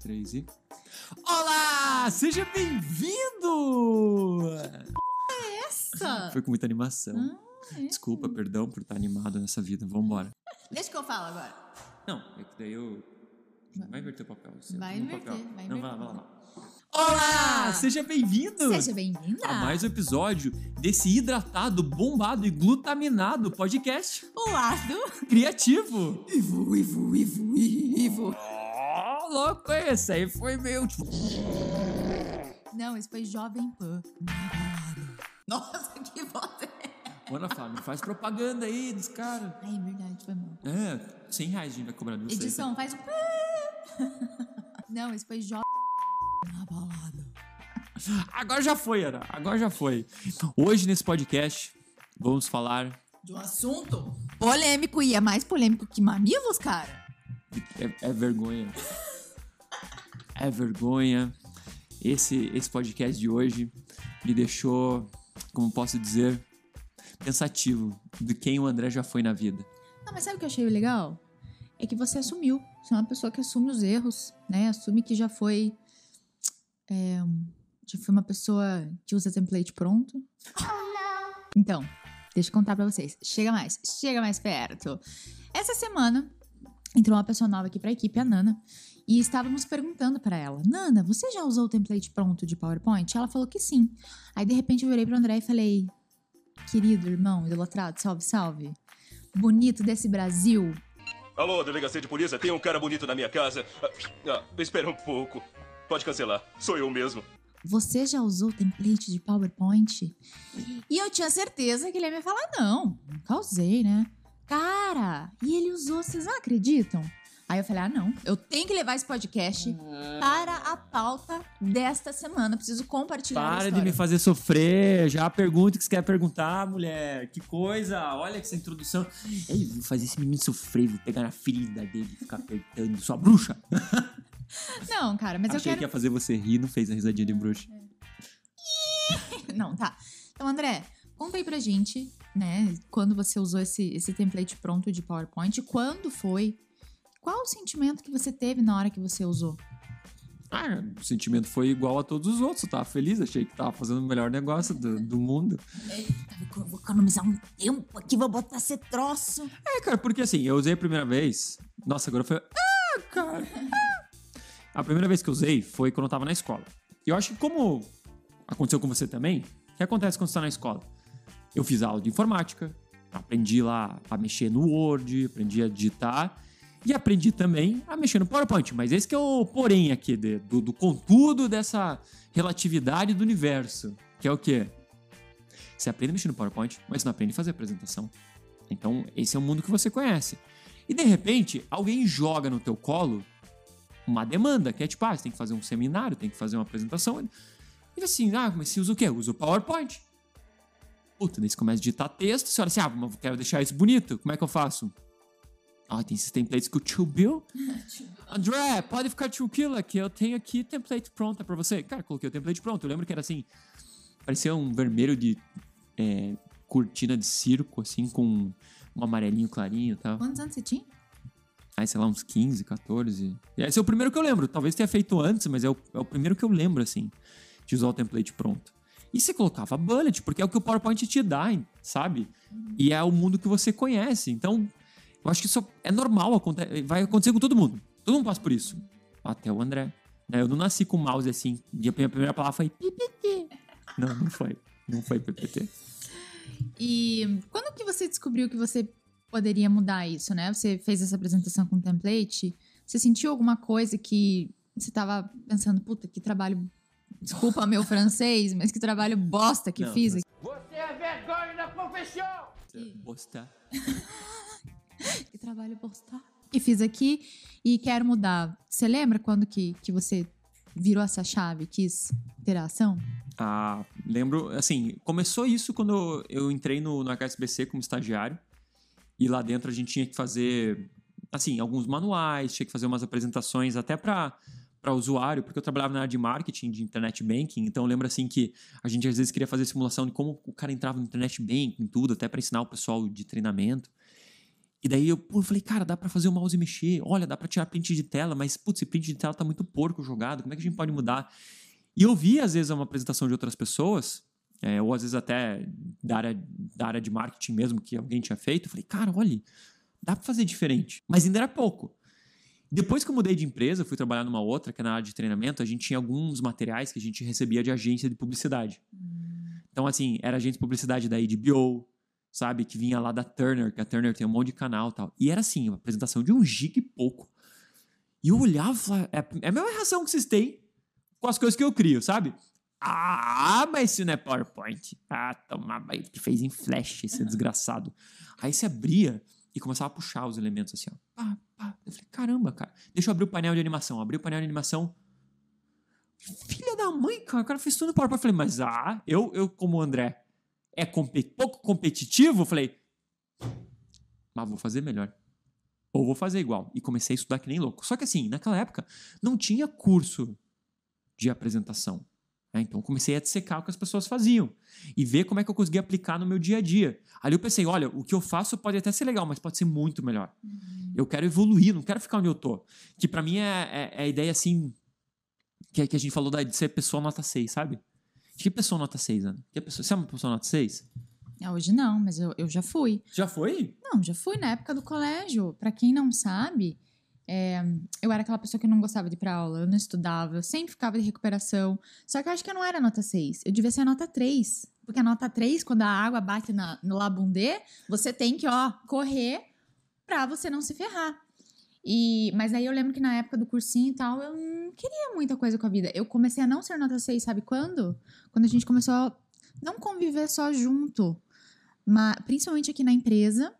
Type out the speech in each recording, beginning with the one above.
Três e... Olá! Seja bem-vindo! Essa? Foi com muita animação. Ah, é. Desculpa, perdão por estar animado nessa vida. Vambora. Deixa que eu falo agora. Não, é que daí eu. Vai inverter o papel. Vai inverter, papel. vai Não, inverter. vai lá, vai lá. Olá! Seja bem-vindo! Seja bem-vinda. A mais um episódio desse hidratado, bombado e glutaminado podcast O lado. criativo. Ivo, Ivo, Ivo, Ivo. Oh, louco, esse aí foi meu. Tipo, Não, esse foi Jovem Pan. Nossa, que voz é? Mano, Fábio, não faz propaganda aí dos caras. Ai, é verdade, foi mal. É, 100 reais a gente vai cobrar vocês. Edição, faz um... Não, esse foi Jovem na balada. Agora já foi, Ana. Agora já foi. Hoje, nesse podcast, vamos falar. De um assunto polêmico e é mais polêmico que mamilos, cara. É, é vergonha. É vergonha. Esse, esse podcast de hoje me deixou, como posso dizer, pensativo de quem o André já foi na vida. Não, mas sabe o que eu achei legal? É que você assumiu. Você é uma pessoa que assume os erros, né? Assume que já foi. É, já foi uma pessoa que usa template pronto. Então, deixa eu contar pra vocês. Chega mais, chega mais perto. Essa semana entrou uma pessoa nova aqui pra equipe, a Nana, e estávamos perguntando pra ela: Nana, você já usou o template pronto de PowerPoint? Ela falou que sim. Aí de repente eu virei pro André e falei: Querido irmão, idolatrado, salve, salve. Bonito desse Brasil, Alô, delegacia de polícia, tem um cara bonito na minha casa. Ah, ah, espera um pouco. Pode cancelar. Sou eu mesmo. Você já usou template de PowerPoint? E eu tinha certeza que ele ia me falar, não, nunca usei, né? Cara, e ele usou, vocês não acreditam? Aí eu falei, ah, não, eu tenho que levar esse podcast para a pauta desta semana. Preciso compartilhar a Para de me fazer sofrer. Já pergunta o que você quer perguntar, mulher. Que coisa. Olha essa introdução. Ei, vou fazer esse menino sofrer. Vou pegar na ferida dele e ficar apertando. Sua bruxa. Não, cara, mas Achei eu que ia quero... fazer você rir, não fez a risadinha de bruxa. Não, tá. Então, André, conta aí pra gente, né, quando você usou esse, esse template pronto de PowerPoint, quando foi? Qual o sentimento que você teve na hora que você usou? Ah, o sentimento foi igual a todos os outros. Eu tava feliz, achei que tava fazendo o melhor negócio do, do mundo. Eita, vou economizar um tempo aqui, vou botar esse troço. É, cara, porque assim, eu usei a primeira vez. Nossa, agora foi. Ah, cara! A primeira vez que eu usei foi quando eu tava na escola. E eu acho que, como aconteceu com você também, o que acontece quando você tá na escola? Eu fiz aula de informática, aprendi lá a mexer no Word, aprendi a digitar. E aprendi também a mexer no PowerPoint. Mas esse que é o porém aqui, de- do, do contudo dessa relatividade do universo. Que é o quê? Você aprende a mexer no PowerPoint, mas não aprende a fazer apresentação. Então, esse é o mundo que você conhece. E de repente, alguém joga no teu colo uma demanda, que é tipo, ah, você tem que fazer um seminário, tem que fazer uma apresentação. E assim, ah, mas você usa o quê? Uso o PowerPoint. Puta, daí você começa a digitar texto, você olha assim, ah, mas quero deixar isso bonito, como é que eu faço? Ah, tem esses templates que o tio Bill. André, pode ficar tranquila que eu tenho aqui template pronta pra você. Cara, coloquei o template pronto. Eu lembro que era assim, parecia um vermelho de é, cortina de circo, assim, com um amarelinho clarinho e tal. Quantos anos você tinha? Aí, sei lá, uns 15, 14. E Esse é o primeiro que eu lembro. Talvez tenha feito antes, mas é o, é o primeiro que eu lembro, assim, de usar o template pronto. E você colocava bullet, porque é o que o PowerPoint te dá, sabe? E é o mundo que você conhece. Então, eu acho que isso é normal, vai acontecer com todo mundo. Todo mundo passa por isso. Até o André. Eu não nasci com mouse assim. E a minha primeira palavra foi PPT. Não, não foi. Não foi PPT. E quando que você descobriu que você poderia mudar isso, né? Você fez essa apresentação com template. Você sentiu alguma coisa que você tava pensando, puta, que trabalho. Desculpa meu francês, mas que trabalho bosta que Não, fiz aqui. Você é vergonha da profissão! Postar. Que trabalho bosta que fiz aqui e quero mudar. Você lembra quando que, que você virou essa chave, quis ter a ação? Ah, lembro, assim, começou isso quando eu entrei no, no HSBC como estagiário. E lá dentro a gente tinha que fazer, assim, alguns manuais, tinha que fazer umas apresentações até para para usuário, porque eu trabalhava na área de marketing, de internet banking, então eu lembro assim que a gente às vezes queria fazer simulação de como o cara entrava no internet banking, tudo, até para ensinar o pessoal de treinamento. E daí eu, pô, eu falei, cara, dá pra fazer o mouse mexer. Olha, dá pra tirar print de tela, mas, putz, esse print de tela tá muito porco jogado. Como é que a gente pode mudar? E eu vi, às vezes, uma apresentação de outras pessoas, é, ou às vezes até da área, da área de marketing mesmo, que alguém tinha feito. Eu falei, cara, olha, dá pra fazer diferente. Mas ainda era pouco. Depois que eu mudei de empresa, fui trabalhar numa outra, que é na área de treinamento, a gente tinha alguns materiais que a gente recebia de agência de publicidade. Então, assim, era agente de publicidade da HBO, sabe? Que vinha lá da Turner, que a Turner tem um monte de canal e tal. E era assim, uma apresentação de um giga e pouco. E eu olhava e falava, é é a mesma reação que vocês têm com as coisas que eu crio, sabe? Ah, mas isso não é PowerPoint. Ah, tomava ele que fez em flash, esse desgraçado. Aí você abria e começava a puxar os elementos assim, ó. Pá, pá. Eu falei, caramba, cara. Deixa eu abrir o painel de animação. Abri o painel de animação. Filha da mãe, cara. O cara fez tudo no PowerPoint. Eu falei, mas ah, eu, eu como o André, é compe- pouco competitivo, eu falei, mas vou fazer melhor. Ou vou fazer igual. E comecei a estudar que nem louco. Só que assim, naquela época, não tinha curso de apresentação. Né? Então comecei a dissecar o que as pessoas faziam e ver como é que eu conseguia aplicar no meu dia a dia. Ali eu pensei, olha, o que eu faço pode até ser legal, mas pode ser muito melhor. Eu quero evoluir, não quero ficar onde eu tô. Que pra mim é, é- é a ideia assim que, que a gente falou da- de ser pessoa nota 6, sabe? Que pessoa nota 6, Ana? Que pessoa, você é uma pessoa nota 6? Ah, Hoje não, mas eu, eu já fui. Já foi? Não, já fui na época do colégio. Pra quem não sabe, é, eu era aquela pessoa que não gostava de ir pra aula, eu não estudava, eu sempre ficava de recuperação. Só que eu acho que eu não era nota 6, eu devia ser nota 3. Porque a nota 3, quando a água bate na, no labundê, você tem que, ó, correr pra você não se ferrar. E, mas aí eu lembro que na época do cursinho e tal, eu não queria muita coisa com a vida. Eu comecei a não ser nota 6, sabe quando? Quando a gente começou a não conviver só junto, mas principalmente aqui na empresa.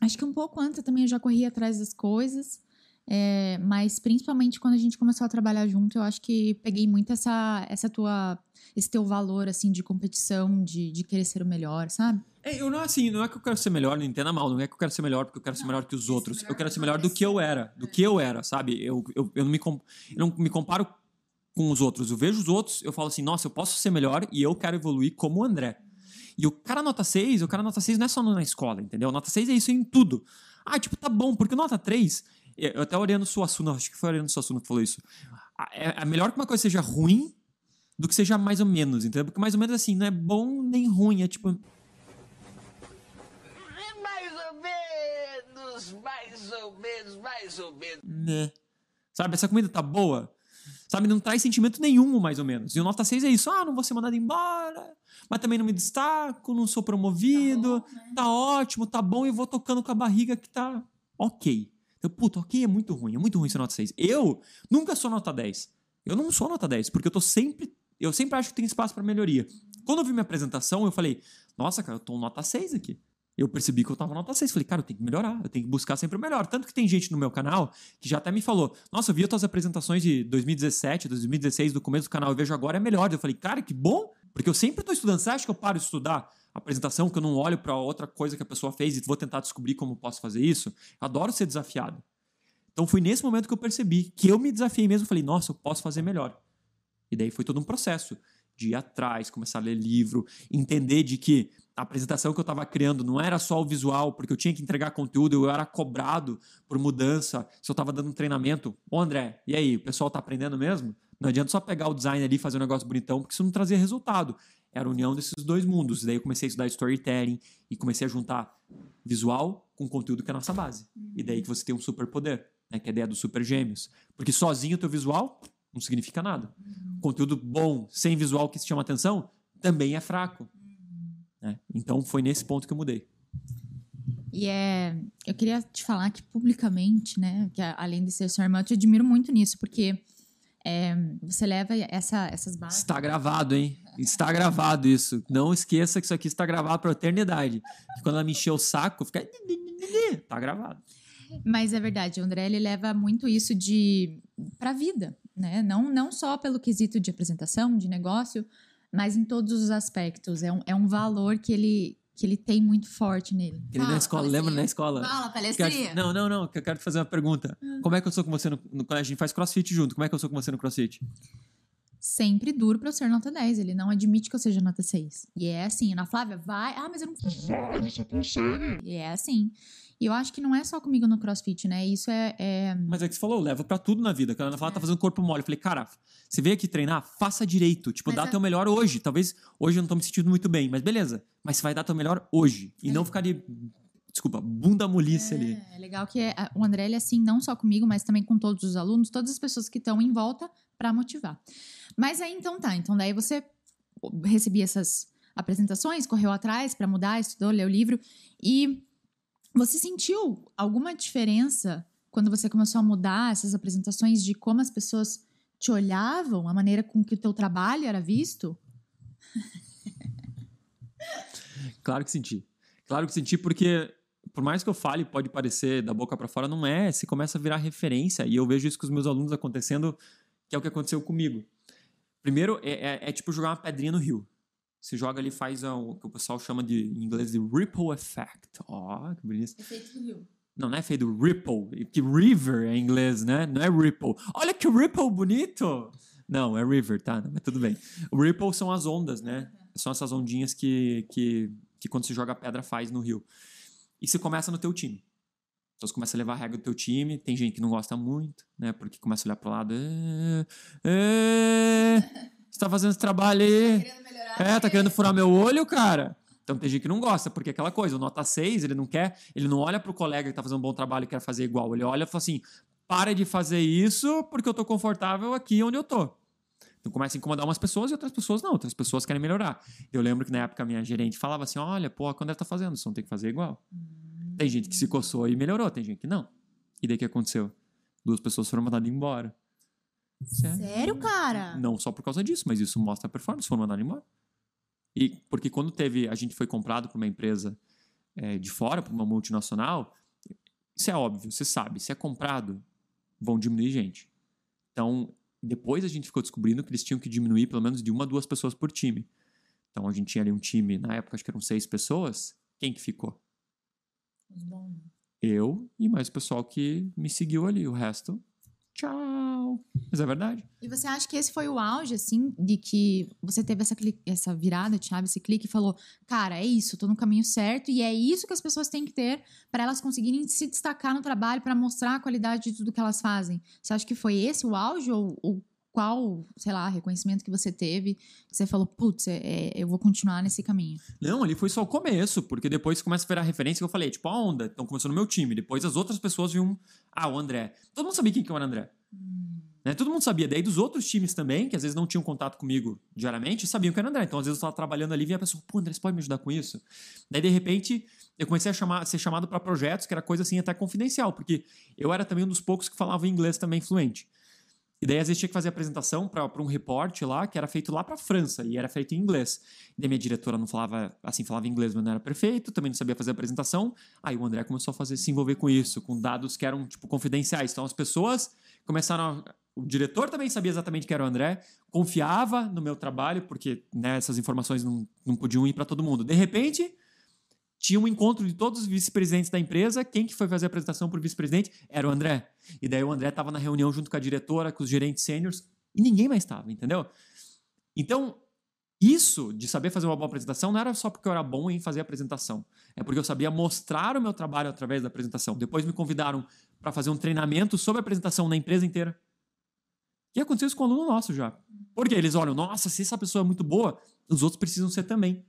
Acho que um pouco antes eu também já corria atrás das coisas. É, mas principalmente quando a gente começou a trabalhar junto, eu acho que peguei muito essa, essa tua, esse teu valor assim de competição, de, de querer ser o melhor, sabe? É, eu não assim, não é que eu quero ser melhor, não entenda mal, não é que eu quero ser melhor porque eu quero ser melhor que os outros. Eu quero ser melhor do que eu era, do que eu era, sabe? Eu, eu, eu, não, me, eu não me comparo com os outros. Eu vejo os outros, eu falo assim, nossa, eu posso ser melhor e eu quero evoluir como o André. E o cara nota 6, o cara nota 6 não é só na escola, entendeu? Nota 6 é isso em tudo. Ah, tipo, tá bom, porque nota 3, eu até olhando o Suassuna, acho que foi olhando o Suassuna que falou isso. É, é melhor que uma coisa seja ruim do que seja mais ou menos, entendeu? Porque mais ou menos assim, não é bom nem ruim, é tipo, Mais ou menos, mais ou menos, mais ou menos. né? Sabe, essa comida tá boa? Sabe, não traz sentimento nenhum, mais ou menos. E o nota 6 é isso. Ah, não vou ser mandado embora, mas também não me destaco, não sou promovido, tá, ótimo, tá bom, e vou tocando com a barriga que tá ok. Então, puta, ok é muito ruim, é muito ruim ser nota 6. Eu nunca sou nota 10. Eu não sou nota 10, porque eu tô sempre. Eu sempre acho que tem espaço pra melhoria. Quando eu vi minha apresentação, eu falei, nossa, cara, eu tô nota 6 aqui. Eu percebi que eu tava nota 6. Falei, cara, eu tenho que melhorar, eu tenho que buscar sempre o melhor. Tanto que tem gente no meu canal que já até me falou: Nossa, eu vi as tuas apresentações de 2017, 2016, do começo do canal, eu vejo agora é melhor. Eu falei, cara, que bom, porque eu sempre tô estudando. Você acha que eu paro de estudar a apresentação, que eu não olho pra outra coisa que a pessoa fez e vou tentar descobrir como posso fazer isso? Adoro ser desafiado. Então foi nesse momento que eu percebi que eu me desafiei mesmo. Falei, nossa, eu posso fazer melhor. E daí foi todo um processo de ir atrás, começar a ler livro, entender de que a apresentação que eu estava criando não era só o visual, porque eu tinha que entregar conteúdo, eu era cobrado por mudança. Se eu estava dando um treinamento, ô André, e aí, o pessoal tá aprendendo mesmo? Não adianta só pegar o design ali e fazer um negócio bonitão, porque isso não trazia resultado. Era a união desses dois mundos. E daí eu comecei a estudar storytelling e comecei a juntar visual com conteúdo que é a nossa base. E daí que você tem um superpoder, né, que é a ideia dos super gêmeos. Porque sozinho o teu visual não significa nada. Conteúdo bom, sem visual que se chama atenção, também é fraco. né? Então foi nesse ponto que eu mudei. E é. Eu queria te falar que publicamente, né? Que além de ser sua irmã, eu te admiro muito nisso, porque é, você leva essa, essas bases. Está gravado, hein? Está gravado isso. Não esqueça que isso aqui está gravado para eternidade. Que quando ela me encher o saco, fica. Tá gravado. Mas é verdade, o André ele leva muito isso de para a vida, né? Não, não só pelo quesito de apresentação, de negócio, mas em todos os aspectos. É um, é um valor que ele, que ele tem muito forte nele. Que nem na escola, lembra na escola? Fala, palestrinha. Não, não, não. Que eu quero te fazer uma pergunta. Como é que eu sou com você no, no colégio? A gente faz crossfit junto. Como é que eu sou com você no crossfit? Sempre duro pra eu ser nota 10. Ele não admite que eu seja nota 6. E é assim, Ana Flávia, vai. Ah, mas eu não. Vai, você consegue. E é assim. E eu acho que não é só comigo no CrossFit, né? Isso é. é- Mas é que você falou, leva pra tudo na vida. Quando ela fala, tá fazendo corpo mole. Eu falei, cara, você veio aqui treinar, faça direito. Tipo, Mas dá é- teu melhor hoje. Talvez hoje eu não tô me sentindo muito bem, mas beleza. Mas você vai dar teu melhor hoje. E não ficar de, desculpa, bunda molice ali. É legal que é- o André, ele é assim, não só comigo, mas também com todos os alunos, todas as pessoas que estão em volta para motivar. Mas aí então tá, então daí você recebia essas apresentações, correu atrás para mudar, estudou, leu o livro e você sentiu alguma diferença quando você começou a mudar essas apresentações de como as pessoas te olhavam, a maneira com que o teu trabalho era visto? Claro que senti. Claro que senti, porque por mais que eu fale, pode parecer da boca pra fora, não é. Você começa a virar referência. E eu vejo isso com os meus alunos acontecendo, que é o que aconteceu comigo. Primeiro, é, é- é tipo jogar uma pedrinha no rio. Você joga ali, faz o que o pessoal chama de, em inglês de ripple effect. Ó, que bonito. Efeito do rio. Não, não é feito ripple, que river é em inglês, né? Não é ripple. Olha que ripple bonito! Não, é river, tá? Mas tudo bem. O ripple são as ondas, né? São essas ondinhas que, que, que quando você joga pedra faz no rio. E você começa no teu time. Começa a levar a regra do teu time. Tem gente que não gosta muito, né? Porque começa a olhar pro lado. "É, é, você tá fazendo esse trabalho aí. É, tá querendo furar meu olho, cara? Então tem gente que não gosta, porque é aquela coisa, o nota 6, ele não quer, ele não olha pro colega que tá fazendo um bom trabalho e quer fazer igual. Ele olha e fala assim: para de fazer isso porque eu tô confortável aqui onde eu tô. Então começa a incomodar umas pessoas e outras pessoas não, outras pessoas querem melhorar. Eu lembro que na época a minha gerente falava assim: olha, pô, quando ela tá fazendo, você não tem que fazer igual. Tem gente que se coçou e melhorou, tem gente que não. E daí o que aconteceu? Duas pessoas foram mandadas embora. Sério? Sério, cara? Não só por causa disso, mas isso mostra a performance, foram mandados embora. E porque quando teve, a gente foi comprado por uma empresa eh, de fora, por uma multinacional, isso é óbvio, você sabe, se é comprado, vão diminuir gente. Então, depois a gente ficou descobrindo que eles tinham que diminuir pelo menos de uma a duas pessoas por time. Então a gente tinha ali um time, na época acho que eram seis pessoas. Quem que ficou? Eu e mais o pessoal que me seguiu ali. O resto, tchau. Mas é verdade. E você acha que esse foi o auge, assim, de que você teve essa, cli- essa virada de chave, esse clique e falou: cara, é isso, tô no caminho certo e é isso que as pessoas têm que ter para elas conseguirem se destacar no trabalho, para mostrar a qualidade de tudo que elas fazem? Você acha que foi esse o auge ou, ou qual, sei lá, reconhecimento que você teve? Que você falou: putz, é- é, eu vou continuar nesse caminho. Não, ali foi só o começo, porque depois começa a virar referência que eu falei, tipo, a onda. Então começou no meu time. Depois as outras pessoas viam, ah, o André. Todo mundo sabia quem que era o André. Né? Todo mundo sabia. Daí dos outros times também, que às vezes não tinham contato comigo diariamente, sabiam que era o André. Então às vezes eu estava trabalhando ali e vinha a pessoa, pô, André, você pode me ajudar com isso? Daí de repente eu comecei a chamar, ser chamado para projetos, que era coisa assim até confidencial, porque eu era também um dos poucos que falava inglês também fluente. E daí às vezes tinha que fazer apresentação para um reporte lá, que era feito lá para França, e era feito em inglês. E daí minha diretora não falava, assim, falava inglês, mas não era perfeito, também não sabia fazer apresentação. Aí o André começou a fazer, se envolver com isso, com dados que eram, tipo, confidenciais. Então as pessoas começaram a... O diretor também sabia exatamente que era o André, confiava no meu trabalho, porque né, essas informações não, não podiam ir para todo mundo. De repente, tinha um encontro de todos os vice-presidentes da empresa. Quem que foi fazer a apresentação para o vice-presidente? Era o André. E daí o André estava na reunião junto com a diretora, com os gerentes sêniores, e ninguém mais estava, entendeu? Então, isso de saber fazer uma boa apresentação não era só porque eu era bom em fazer a apresentação. É porque eu sabia mostrar o meu trabalho através da apresentação. Depois me convidaram para fazer um treinamento sobre a apresentação na empresa inteira. E aconteceu isso com um aluno nosso já. Porque eles olham, nossa, se essa pessoa é muito boa, os outros precisam ser também.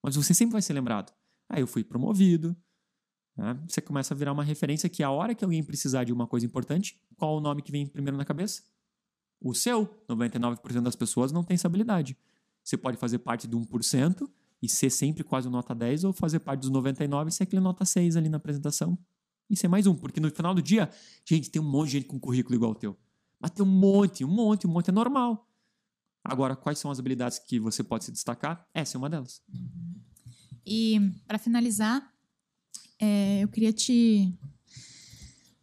Mas você sempre vai ser lembrado. Aí eu fui promovido. né? Você começa a virar uma referência que a hora que alguém precisar de uma coisa importante, qual o nome que vem primeiro na cabeça? O seu. 99% das pessoas não tem essa habilidade. Você pode fazer parte do 1% e ser sempre quase nota 10, ou fazer parte dos 99 e ser aquele nota 6 ali na apresentação e ser mais um. Porque no final do dia, gente, tem um monte de gente com currículo igual ao teu. Mas tem um monte, um monte, um monte, é normal. Agora, quais são as habilidades que você pode se destacar? Essa é uma delas. E para finalizar, é, eu queria te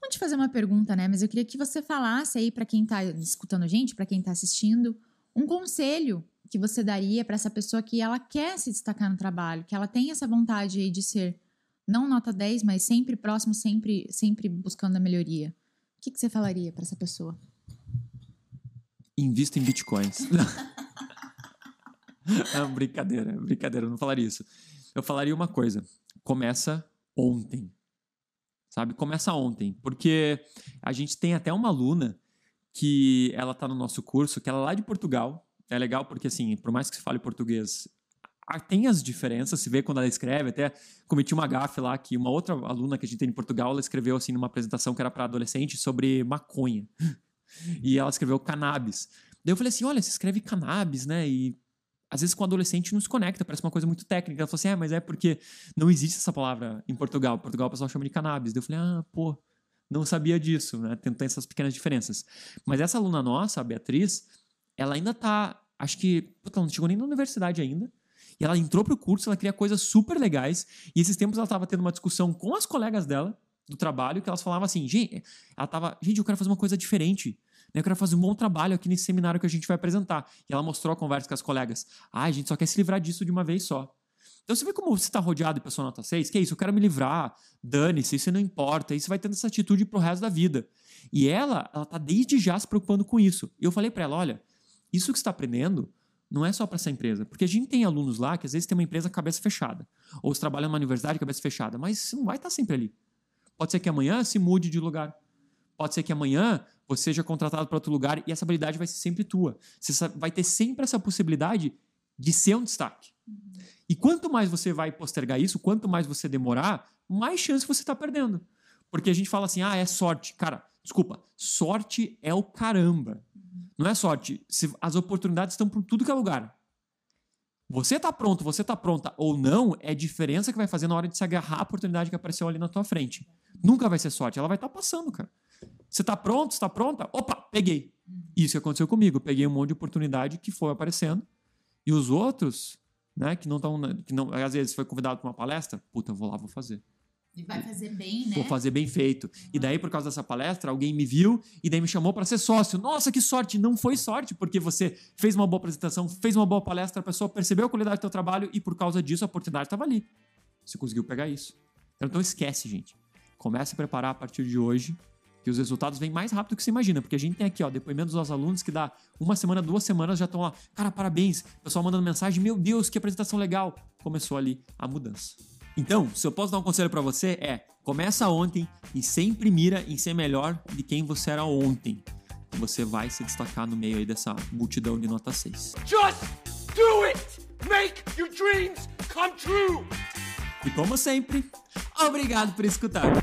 não te fazer uma pergunta, né? Mas eu queria que você falasse aí para quem tá escutando a gente, para quem tá assistindo, um conselho que você daria para essa pessoa que ela quer se destacar no trabalho, que ela tem essa vontade aí de ser não nota 10, mas sempre próximo, sempre sempre buscando a melhoria. O que, que você falaria para essa pessoa? Invista em bitcoins. é brincadeira, brincadeira, não falaria isso. Eu falaria uma coisa: começa ontem. sabe? Começa ontem, porque a gente tem até uma aluna que ela tá no nosso curso, que ela é lá de Portugal. É legal porque, assim, por mais que se fale português, tem as diferenças, se vê quando ela escreve. Até cometi uma gafe lá que uma outra aluna que a gente tem em Portugal, ela escreveu, assim, numa apresentação que era para adolescente sobre maconha. E ela escreveu cannabis. Daí eu falei assim: olha, se escreve cannabis, né? E às vezes com adolescente não se conecta, parece uma coisa muito técnica. Ela falou assim: é, mas é porque não existe essa palavra em Portugal. Portugal o pessoal chama de cannabis. Daí eu falei: ah, pô, não sabia disso, né? Tem essas pequenas diferenças. Mas essa aluna nossa, a Beatriz, ela ainda tá. Acho que. Puta, ela não chegou nem na universidade ainda. E ela entrou pro curso, ela queria coisas super legais. E esses tempos ela tava tendo uma discussão com as colegas dela do trabalho, que elas falavam assim, gente, ela tava, gente, eu quero fazer uma coisa diferente. Eu quero fazer um bom trabalho aqui nesse seminário que a gente vai apresentar. E ela mostrou a conversa com as colegas. Ah, a gente só quer se livrar disso de uma vez só. Então você vê como você tá rodeado de pessoa nota 6? Que é isso, eu quero me livrar, dane-se, isso não importa. E você vai tendo essa atitude pro resto da vida. E ela, ela tá desde já se preocupando com isso. E eu falei para ela, olha, isso que você está aprendendo não é só para essa empresa. Porque a gente tem alunos lá que às vezes tem uma empresa cabeça fechada. Ou você trabalha numa universidade cabeça fechada. Mas você não vai estar sempre ali. Pode ser que amanhã se mude de lugar. Pode ser que amanhã você seja contratado para outro lugar e essa habilidade vai ser sempre tua. Você vai ter sempre essa possibilidade de ser um destaque. E quanto mais você vai postergar isso, quanto mais você demorar, mais chance você está perdendo. Porque a gente fala assim, ah, é sorte. Cara, desculpa, sorte é o caramba. Não é sorte. As oportunidades estão por tudo que é lugar. Você tá pronto, você tá pronta ou não, é a diferença que vai fazer na hora de se agarrar a oportunidade que apareceu ali na tua frente. Nunca vai ser sorte, ela vai estar passando, cara. Você tá pronto, você tá pronta? Opa, peguei. Isso que aconteceu comigo. Eu peguei um monte de oportunidade que foi aparecendo. E os outros, né, que não estão. Que não, às vezes foi convidado para uma palestra, puta, eu vou lá, vou fazer. E vai fazer bem, né? Vou fazer bem feito. E daí, por causa dessa palestra, alguém me viu e daí me chamou para ser sócio. Nossa, que sorte! Não foi sorte, porque você fez uma boa apresentação, fez uma boa palestra, a pessoa percebeu a qualidade do teu trabalho e por causa disso a oportunidade estava ali. Você conseguiu pegar isso. Então, esquece, gente. Comece a preparar a partir de hoje, que os resultados vêm mais rápido do que você imagina. Porque a gente tem aqui, ó, depoimentos dos alunos que dá uma semana, duas semanas, já estão lá. Cara, parabéns. O pessoal mandando mensagem, meu Deus, que apresentação legal. Começou ali a mudança. Então, se eu posso dar um conselho pra você é: começa ontem e sempre mira em ser melhor de quem você era ontem. E você vai se destacar no meio aí dessa multidão de nota 6. Just do it! Make your dreams come true! E como sempre, obrigado por escutar.